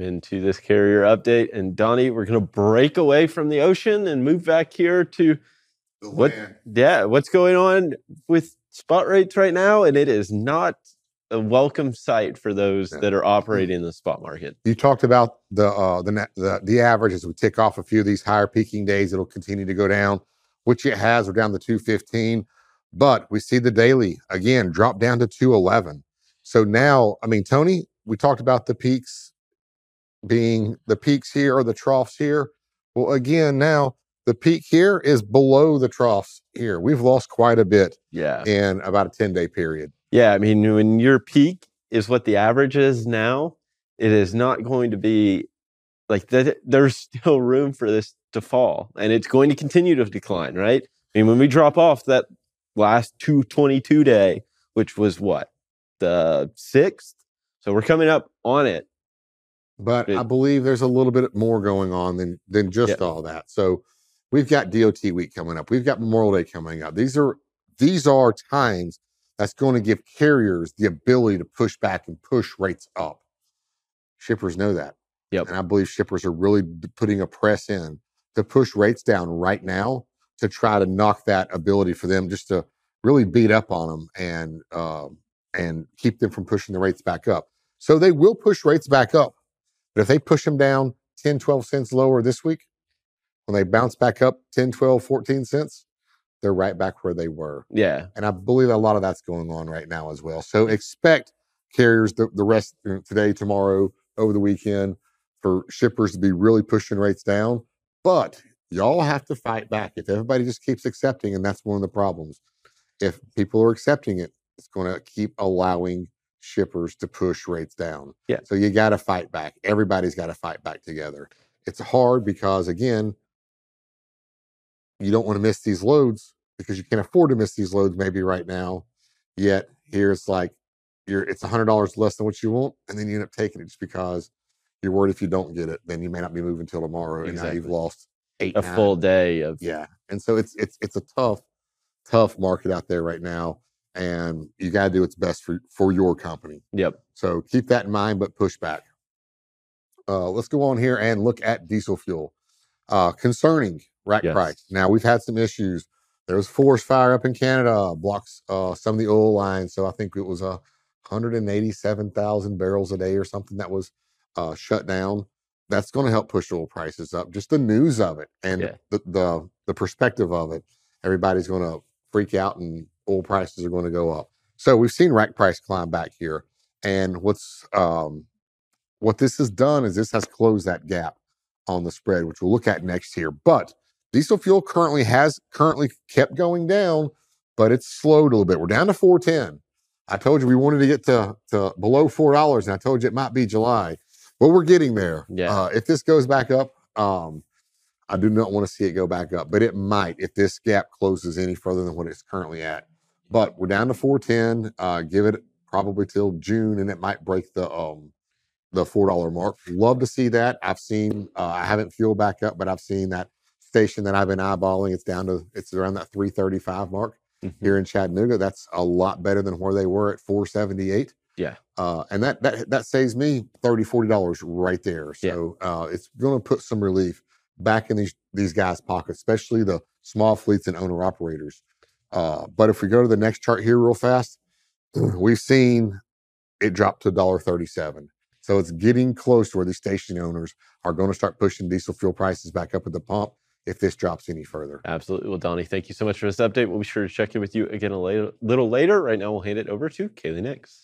into this carrier update. And Donny, we're going to break away from the ocean and move back here to what? Yeah, what's going on with spot rates right now? And it is not a welcome sight for those yeah. that are operating in the spot market. You talked about the uh, the, the the average as we tick off a few of these higher peaking days, it'll continue to go down, which it has. We're down to 215, but we see the daily again drop down to 211. So now, I mean, Tony, we talked about the peaks being the peaks here or the troughs here. Well, again, now the peak here is below the troughs here. We've lost quite a bit yeah. in about a 10 day period. Yeah. I mean, when your peak is what the average is now, it is not going to be like that. There's still room for this to fall and it's going to continue to decline, right? I mean, when we drop off that last 222 day, which was what, the sixth? So we're coming up on it. But it, I believe there's a little bit more going on than than just yeah. all that. So we've got DOT week coming up. We've got Memorial Day coming up. These are these are times that's going to give carriers the ability to push back and push rates up. Shippers know that. Yep. And I believe shippers are really putting a press in to push rates down right now to try to knock that ability for them just to really beat up on them and um, and keep them from pushing the rates back up. So they will push rates back up. But if they push them down 10, 12 cents lower this week, when they bounce back up 10, 12, 14 cents, they're right back where they were. Yeah. And I believe a lot of that's going on right now as well. So expect carriers the, the rest today, tomorrow, over the weekend for shippers to be really pushing rates down. But y'all have to fight back. If everybody just keeps accepting, and that's one of the problems. If people are accepting it, it's going to keep allowing shippers to push rates down. Yeah. So you got to fight back. Everybody's got to fight back together. It's hard because again, you don't want to miss these loads because you can't afford to miss these loads maybe right now. Yet here it's like you're it's a hundred dollars less than what you want, and then you end up taking it just because you're worried if you don't get it, then you may not be moving till tomorrow, exactly. and now you've lost eight a nine. full day of yeah. And so it's it's it's a tough tough market out there right now and you got to do what's best for for your company. Yep. So keep that in mind, but push back. Uh, let's go on here and look at diesel fuel. Uh, concerning rack yes. price. Now we've had some issues. There was forest fire up in Canada, blocks uh, some of the oil lines. So I think it was a uh, 187,000 barrels a day or something that was uh, shut down. That's going to help push oil prices up. Just the news of it and yeah. the, the the perspective of it. Everybody's going to freak out and oil prices are going to go up. So we've seen rack price climb back here, and what's um, what this has done is this has closed that gap on the spread, which we'll look at next here. But diesel fuel currently has currently kept going down, but it's slowed a little bit. We're down to 410. I told you we wanted to get to, to below four dollars, and I told you it might be July. Well, we're getting there. Yeah. Uh, if this goes back up, um, I do not want to see it go back up, but it might if this gap closes any further than what it's currently at. But we're down to 410. Uh, give it probably till June, and it might break the um, the four dollar mark. Love to see that. I've seen. Uh, I haven't fueled back up, but I've seen that station that I've been eyeballing. It's down to it's around that 335 mark mm-hmm. here in Chattanooga. That's a lot better than where they were at 478. Yeah. Uh, and that that that saves me 30 40 dollars right there. So yeah. uh, it's going to put some relief back in these these guys' pockets, especially the small fleets and owner operators. Uh, but if we go to the next chart here real fast, we've seen it drop to $1.37. So it's getting close to where these station owners are going to start pushing diesel fuel prices back up at the pump if this drops any further. Absolutely. Well, Donny, thank you so much for this update. We'll be sure to check in with you again a little later. Right now, we'll hand it over to Kaylee Nix.